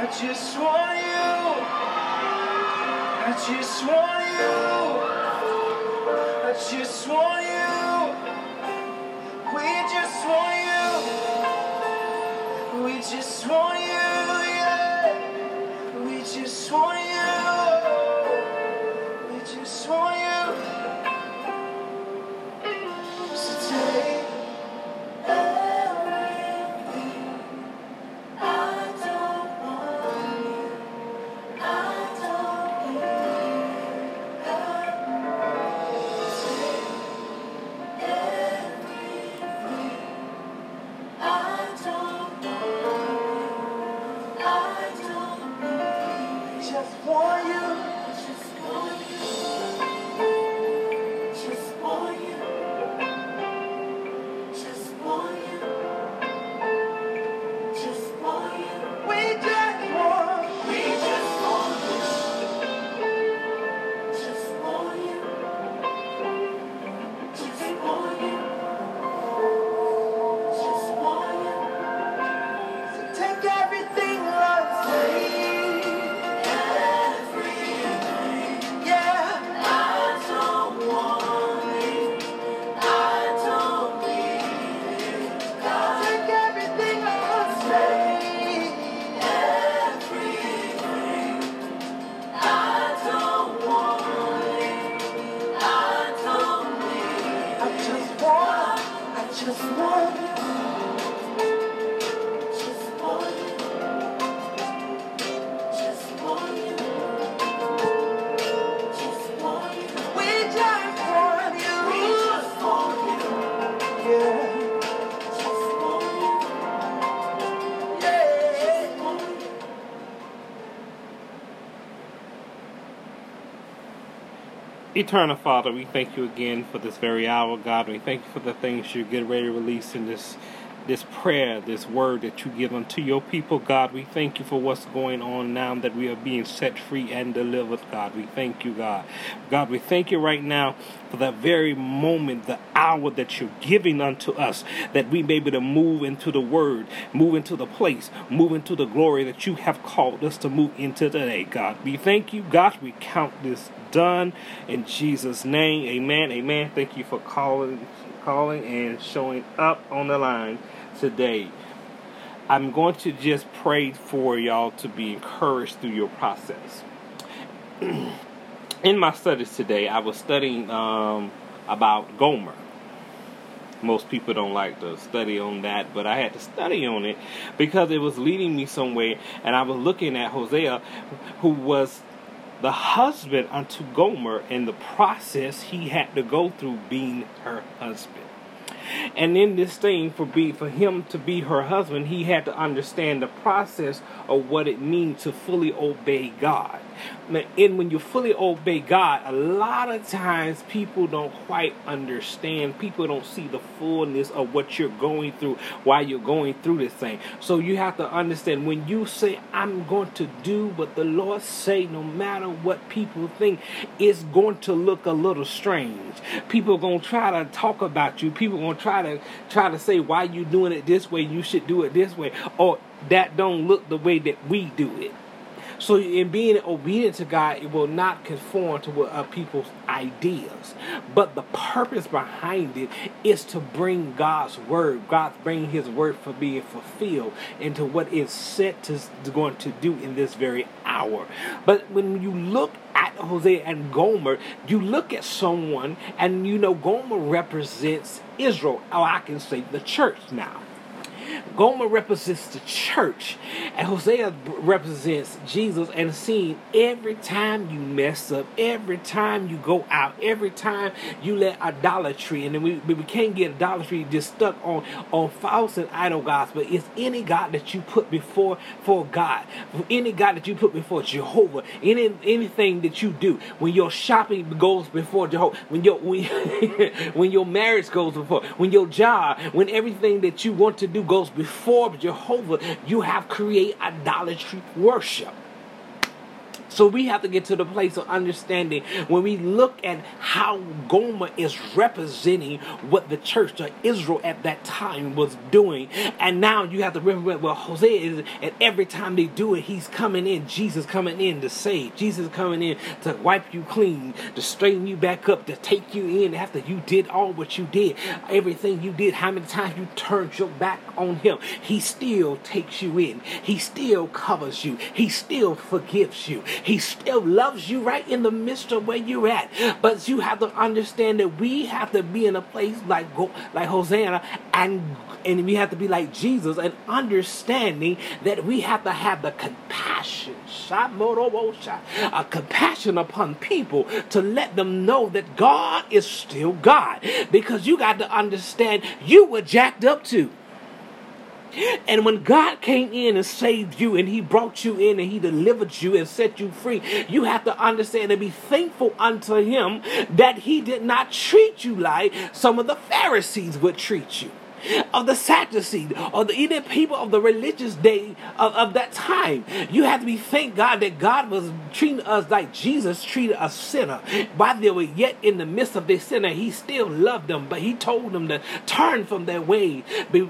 I just want you. I just want you. I just want you. We just want you. We just want you, Eternal Father, we thank you again for this very hour, God. We thank you for the things you get ready to release in this this prayer, this word that you give unto your people, God. We thank you for what's going on now that we are being set free and delivered, God. We thank you, God. God, we thank you right now for that very moment, the hour that you're giving unto us, that we may be able to move into the word, move into the place, move into the glory that you have called us to move into today, God. We thank you, God. We count this done in Jesus' name. Amen. Amen. Thank you for calling calling and showing up on the line today. I'm going to just pray for y'all to be encouraged through your process. In my studies today, I was studying um, about Gomer. Most people don't like to study on that, but I had to study on it because it was leading me somewhere, and I was looking at Hosea, who was the husband unto Gomer and the process he had to go through being her husband. And in this thing, for be for him to be her husband, he had to understand the process of what it means to fully obey God. And when you fully obey God, a lot of times people don't quite understand. People don't see the fullness of what you're going through while you're going through this thing. So you have to understand when you say, I'm going to do what the Lord say, no matter what people think, it's going to look a little strange. People are going to try to talk about you. People are going to try to try to say why you doing it this way, you should do it this way, or that don't look the way that we do it. So, in being obedient to God, it will not conform to what uh, people's ideas. But the purpose behind it is to bring God's word, God bring His word for being fulfilled into what is set to going to do in this very hour. But when you look at Hosea and Gomer, you look at someone, and you know Gomer represents Israel, or I can say the church now. Gomer represents the church, and Hosea represents Jesus. And seeing every time you mess up, every time you go out, every time you let idolatry, and then we, we can't get idolatry just stuck on on false and idol gods, but it's any God that you put before for God, any God that you put before Jehovah, any anything that you do. When your shopping goes before Jehovah, when your when, when your marriage goes before, when your job, when everything that you want to do goes before Jehovah, you have create idolatry worship. So we have to get to the place of understanding when we look at how Gomer is representing what the church of Israel at that time was doing. And now you have to remember well Hosea is and every time they do it, he's coming in, Jesus coming in to save, Jesus coming in to wipe you clean, to straighten you back up, to take you in after you did all what you did, everything you did, how many times you turned your back on him. He still takes you in. He still covers you. He still forgives you. He still loves you right in the midst of where you're at. But you have to understand that we have to be in a place like like Hosea and and we have to be like Jesus and understanding that we have to have the compassion, a compassion upon people to let them know that God is still God. Because you got to understand you were jacked up too. And when God came in and saved you and He brought you in and He delivered you and set you free, you have to understand and be thankful unto Him that He did not treat you like some of the Pharisees would treat you of the Sadducees or the even people of the religious day of, of that time. You have to be thank God that God was treating us like Jesus treated a sinner. While they were yet in the midst of their sinner, he still loved them, but he told them to turn from their way, be,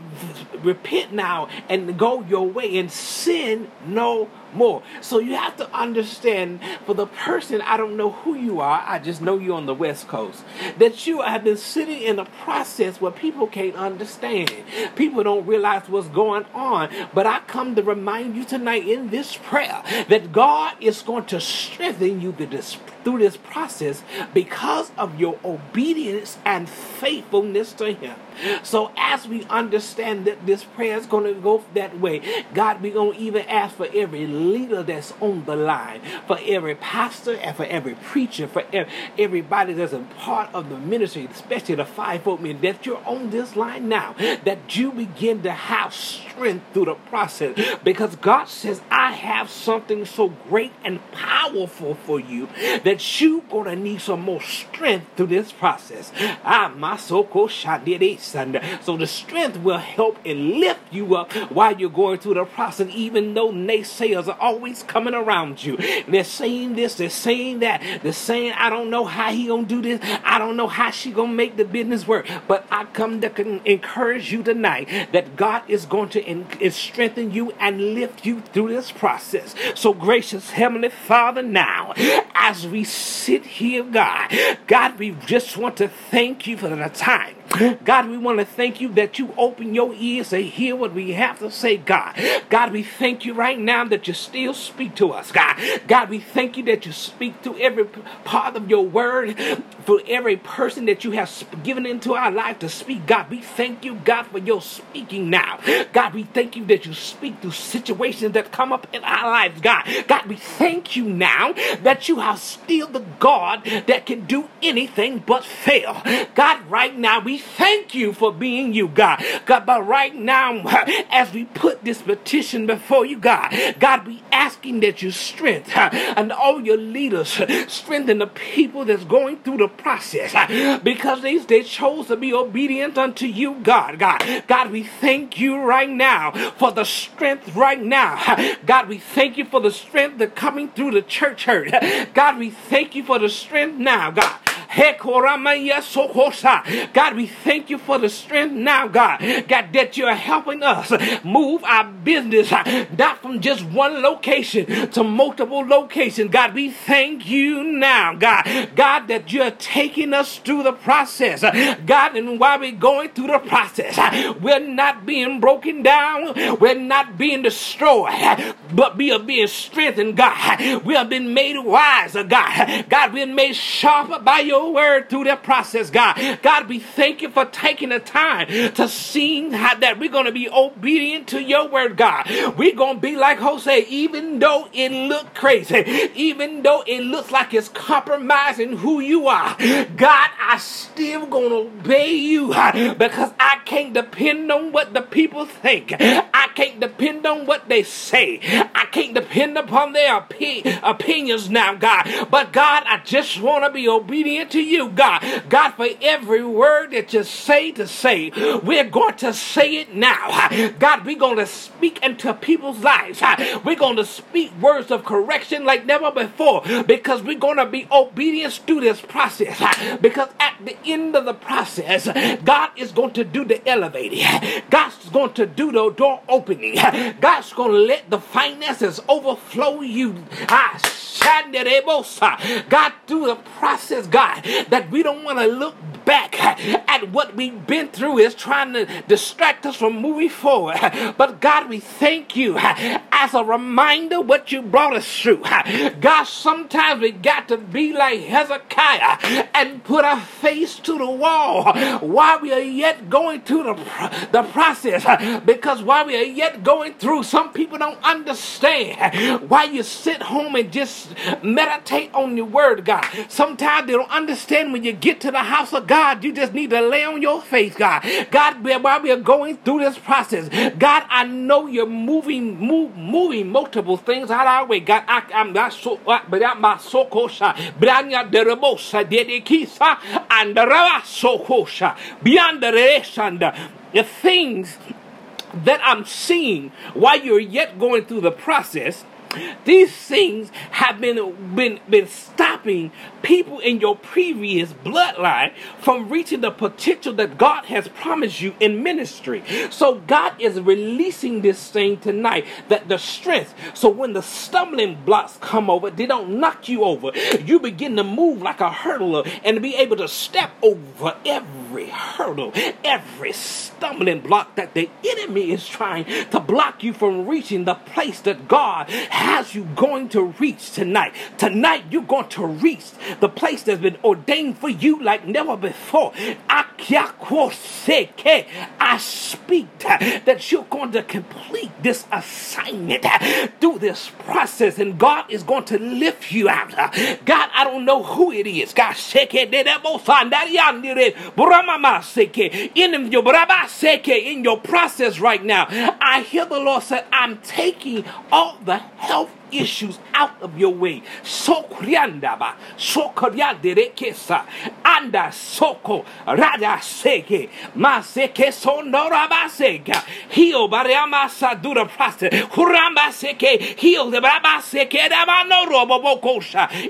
repent now and go your way and sin no more. So you have to understand for the person, I don't know who you are, I just know you're on the West Coast, that you have been sitting in a process where people can't understand. People don't realize what's going on. But I come to remind you tonight in this prayer that God is going to strengthen you through this process because of your obedience and faithfulness to Him. So as we understand that this prayer is going to go that way, God, we're going to even ask for every leader that's on the line, for every pastor and for every preacher, for everybody that's a part of the ministry, especially the fivefold men, that you're on this line now, that you begin to have strength through the process. Because God says, I have something so great and powerful for you that you're going to need some more strength through this process. Ah, my so-called so the strength will help and lift you up while you're going through the process, even though naysayers are always coming around you. They're saying this, they're saying that, they're saying, I don't know how he gonna do this, I don't know how she gonna make the business work. But I come to encourage you tonight that God is going to in, strengthen you and lift you through this process. So gracious Heavenly Father, now as we sit here, God, God, we just want to thank you for the time God, we want to thank you that you open your ears to hear what we have to say, God. God, we thank you right now that you still speak to us, God. God, we thank you that you speak to every part of your word, for every person that you have given into our life to speak. God, we thank you, God, for your speaking now. God, we thank you that you speak through situations that come up in our lives, God. God, we thank you now that you are still the God that can do anything but fail. God, right now we thank you for being you, God. God, but right now, as we put this petition before you, God, God, we asking that you strength and all your leaders strengthen the people that's going through the process because they, they chose to be obedient unto you, God. God, God, we thank you right now for the strength right now. God, we thank you for the strength that coming through the church hurt. God, we thank you for the strength now, God. God, we thank you for the strength now, God. God, that you're helping us move our business not from just one location to multiple locations. God, we thank you now, God. God, that you're taking us through the process. God, and while we're going through the process, we're not being broken down, we're not being destroyed, but we are being strengthened, God. We have been made wiser, God. God, we're made sharper by your word through that process, God. God, we thank you for taking the time to see that we're going to be obedient to your word, God. We're going to be like Hosea, even though it look crazy, even though it looks like it's compromising who you are. God, I still going to obey you because I can't depend on what the people think. I can't depend on what they say. I can't depend upon their opinions now, God. But God, I just want to be obedient to you, God. God, for every word that you say to say, we're going to say it now. God, we're going to speak into people's lives. We're going to speak words of correction like never before because we're going to be obedient through this process. Because at the end of the process, God is going to do the elevating, God's going to do the door opening, God's going to let the finances overflow you. Ah, God, through the process, God, that we don't want to look back at what we've been through is trying to distract us from moving forward. But God, we thank you as a reminder what you brought us through. God, sometimes we got to be like Hezekiah and put our face to the wall while we are yet going through the, the process. Because while we are yet going through, some people don't understand why you sit home and just meditate on your word, God. Sometimes they don't understand when you get to the house of God, you just need to lay on your face, God. God, while we are going through this process, God, I know you're moving, move, moving multiple things out our way. God, I, I'm not so, uh, but I'm not so kosha. Branya de rebosa, de kisa, and the rava so kosha. Beyond the reshanda. The things that I'm seeing while you're yet going through the process these things have been, been, been stopping people in your previous bloodline from reaching the potential that God has promised you in ministry. So God is releasing this thing tonight that the strength, so when the stumbling blocks come over, they don't knock you over. You begin to move like a hurdler and be able to step over every hurdle, every stumbling block that the enemy is trying to block you from reaching the place that God has you going to reach tonight. Tonight, you're going to reach the place that's been ordained for you like never before. I speak that you're going to complete this assignment through this process, and God is going to lift you out. God, I don't know who it is. God, in your process right now, I hear the Lord say, I'm taking all the health issues out of your way. Sokriandaba, sokrianderekesa, anda soko, rada seke, maseke sonorabaseka, heal bariamasa do the process, huramba seke, heal the braba seke, damanorobo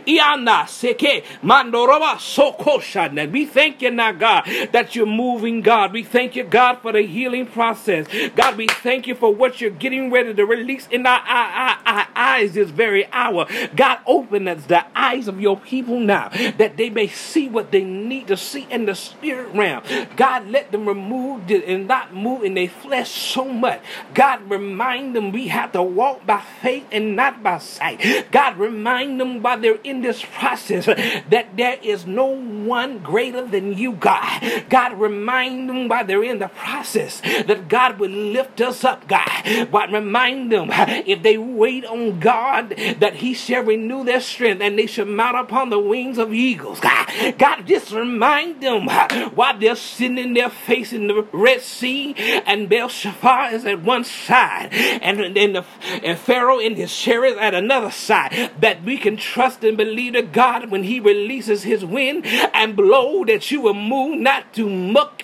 iana seke, mandoroba sokosha. And we thank you now, God, that you're moving, God. We thank you, God, for the healing process. God, we thank you for what you're getting ready to release in our eyes this very hour. God, open the eyes of your people now that they may see what they need to see in the spirit realm. God, let them remove and not move in their flesh so much. God, remind them we have to walk by faith and not by sight. God, remind them while they're in this process that there is no one greater than you, God. God, remind them while they're in the process that God will lift us up, God. God, remind them if they wait on God God, that He shall renew their strength and they shall mount upon the wings of eagles. God, God just remind them while they're sitting in their face in the Red Sea and Belshazzar is at one side and, and, the, and Pharaoh in his chariot at another side, that we can trust and believe to God when He releases His wind and blow that you will move not to muck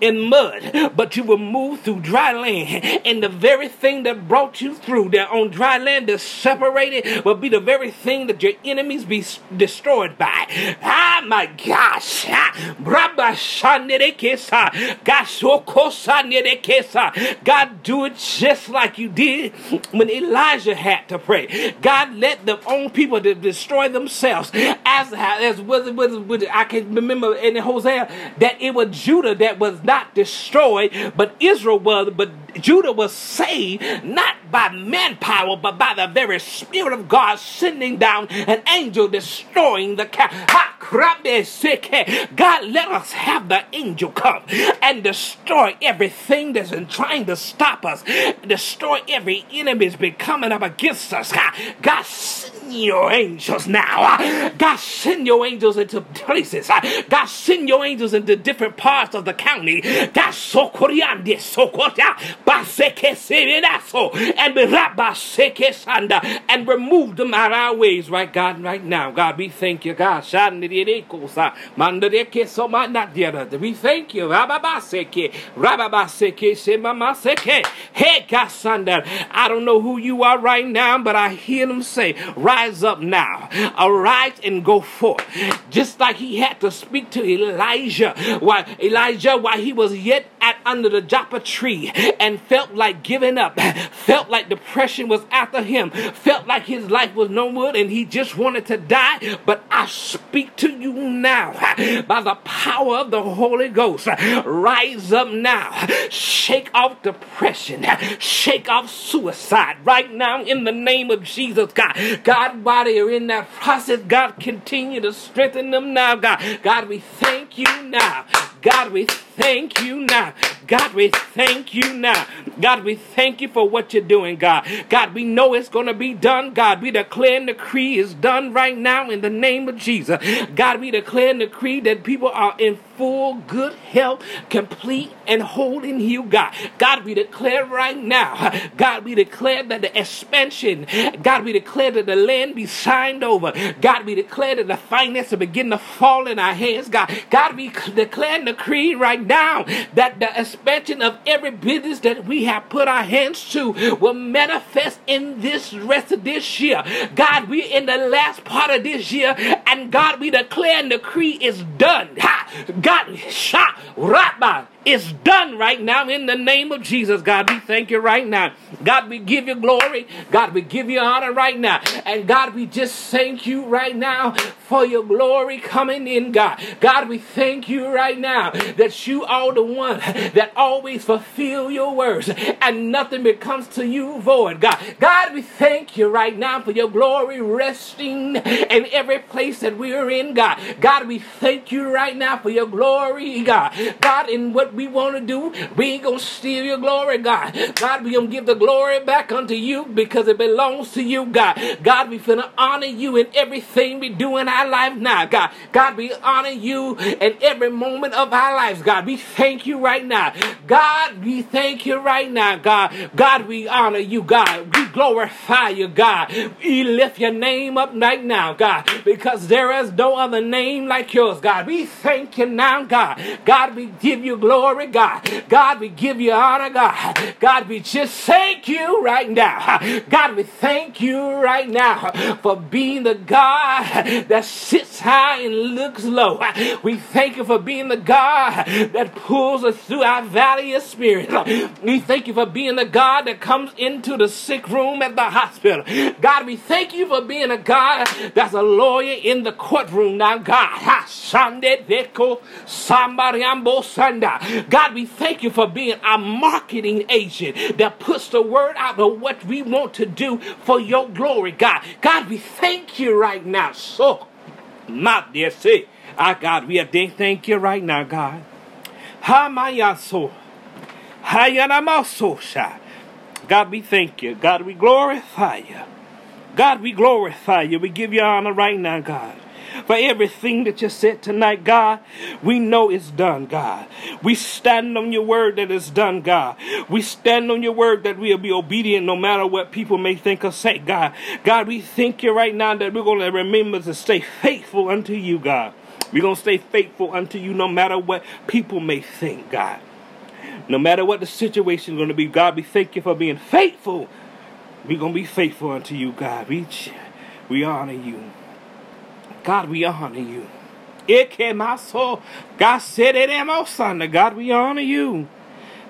and mud, but you will move through dry land. And the very thing that brought you through there on dry land, the separated will be the very thing that your enemies be destroyed by. Ah, my gosh. God, do it just like you did when Elijah had to pray. God, let the own people to destroy themselves. As as was, was, was I can remember in Hosea that it was Judah that was not destroyed, but Israel was. But Judah was saved not by manpower, but by the very Spirit of God sending down an angel destroying the camp. God, let us have the angel come and destroy everything that's been trying to stop us, destroy every enemy that's been coming up against us. God, your angels now. Ah, God, send your angels into places. Ah, God, send your angels into different parts of the county. God, so and and remove them out of our ways, right, God, right now. God, we thank you, God. We thank you. Hey, Kasanda. I don't know who you are right now, but I hear them say, Rise up now. Arise and go forth. Just like he had to speak to Elijah, while Elijah, while he was yet at under the juniper tree and felt like giving up, felt like depression was after him, felt like his life was no good and he just wanted to die. But I speak to you now by the power of the Holy Ghost. Rise up now. Shake off depression. Shake off suicide right now in the name of Jesus, God. God, while they're in that process, God, continue to strengthen them now, God. God, we thank you now. God, we thank you now. God, we thank you now. God, we thank you for what you're doing, God. God, we know it's going to be done. God, we declare and decree is done right now in the name of Jesus. God, we declare and decree that people are in full good health, complete and holding you, God. God, we declare right now, God, we declare that the expansion, God, we declare that the land be signed over. God, we declare that the finances begin to fall in our hands, God. God, we declare and decree right now that the expansion of every business that we have put our hands to will manifest in this rest of this year. God, we're in the last part of this year, and God, we declare and decree is done. Ha! God, shot, rabba, it's done right now in the name of Jesus. God, we thank you right now. God, we give you glory. God, we give you honor right now. And God, we just thank you right now for your glory coming in, God. God, we thank you right now that you are the one that always fulfill your words and nothing becomes to you void, God. God, we thank you right now for your glory resting in every place that we are in, God. God, we thank you right now for your glory, God. God, in what we want to do, we ain't gonna steal your glory, God. God, we gonna give the glory back unto you because it belongs to you, God. God, we finna honor you in everything we do in our life now, God. God, we honor you in every moment of our lives, God. We thank you right now. God, we thank you right now, God. God, we honor you, God. We glorify you, God. We lift your name up right now, God, because there is no other name like yours, God. We thank you now, God. God, we give you glory, God. God, we give you honor, God. God, we just thank you right now. God, we thank you right now for being the God that sits high and looks low. We thank you for being the God that pulls us through our valley of spirit. We thank you for being the God that comes into the sick room at the hospital. God, we thank you for being a God that's a lawyer in the courtroom now, God. God, we thank you for being a marketing agent that puts the word out of what we want to do for your glory, God. God, we thank you right now. So, my dear say, ah, our God, we are thank you right now, God. Hamayaso. God, we thank you. God, we glorify you. God, we glorify you. We give you honor right now, God. For everything that you said tonight, God, we know it's done, God. We stand on your word that it's done, God. We stand on your word that we'll be obedient no matter what people may think or say, God. God, we thank you right now that we're going to remember to stay faithful unto you, God. We're going to stay faithful unto you no matter what people may think, God. No matter what the situation is going to be, God, we thank you for being faithful. We're going to be faithful unto you, God. We, we honor you. God, we honor you. It came my soul. God said it in son. God, we honor you.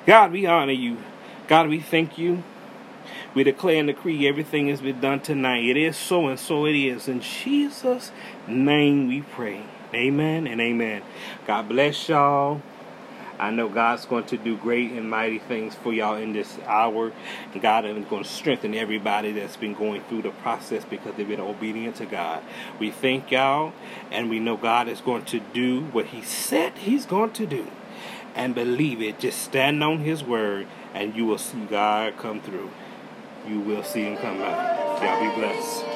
God, we honor you. God, we thank you. We declare and decree everything has been done tonight. It is so and so it is. In Jesus' name we pray. Amen and amen. God bless y'all. I know God's going to do great and mighty things for y'all in this hour. God is going to strengthen everybody that's been going through the process because they've been obedient to God. We thank y'all, and we know God is going to do what He said He's going to do. And believe it. Just stand on His word, and you will see God come through. You will see Him come out. Y'all be blessed.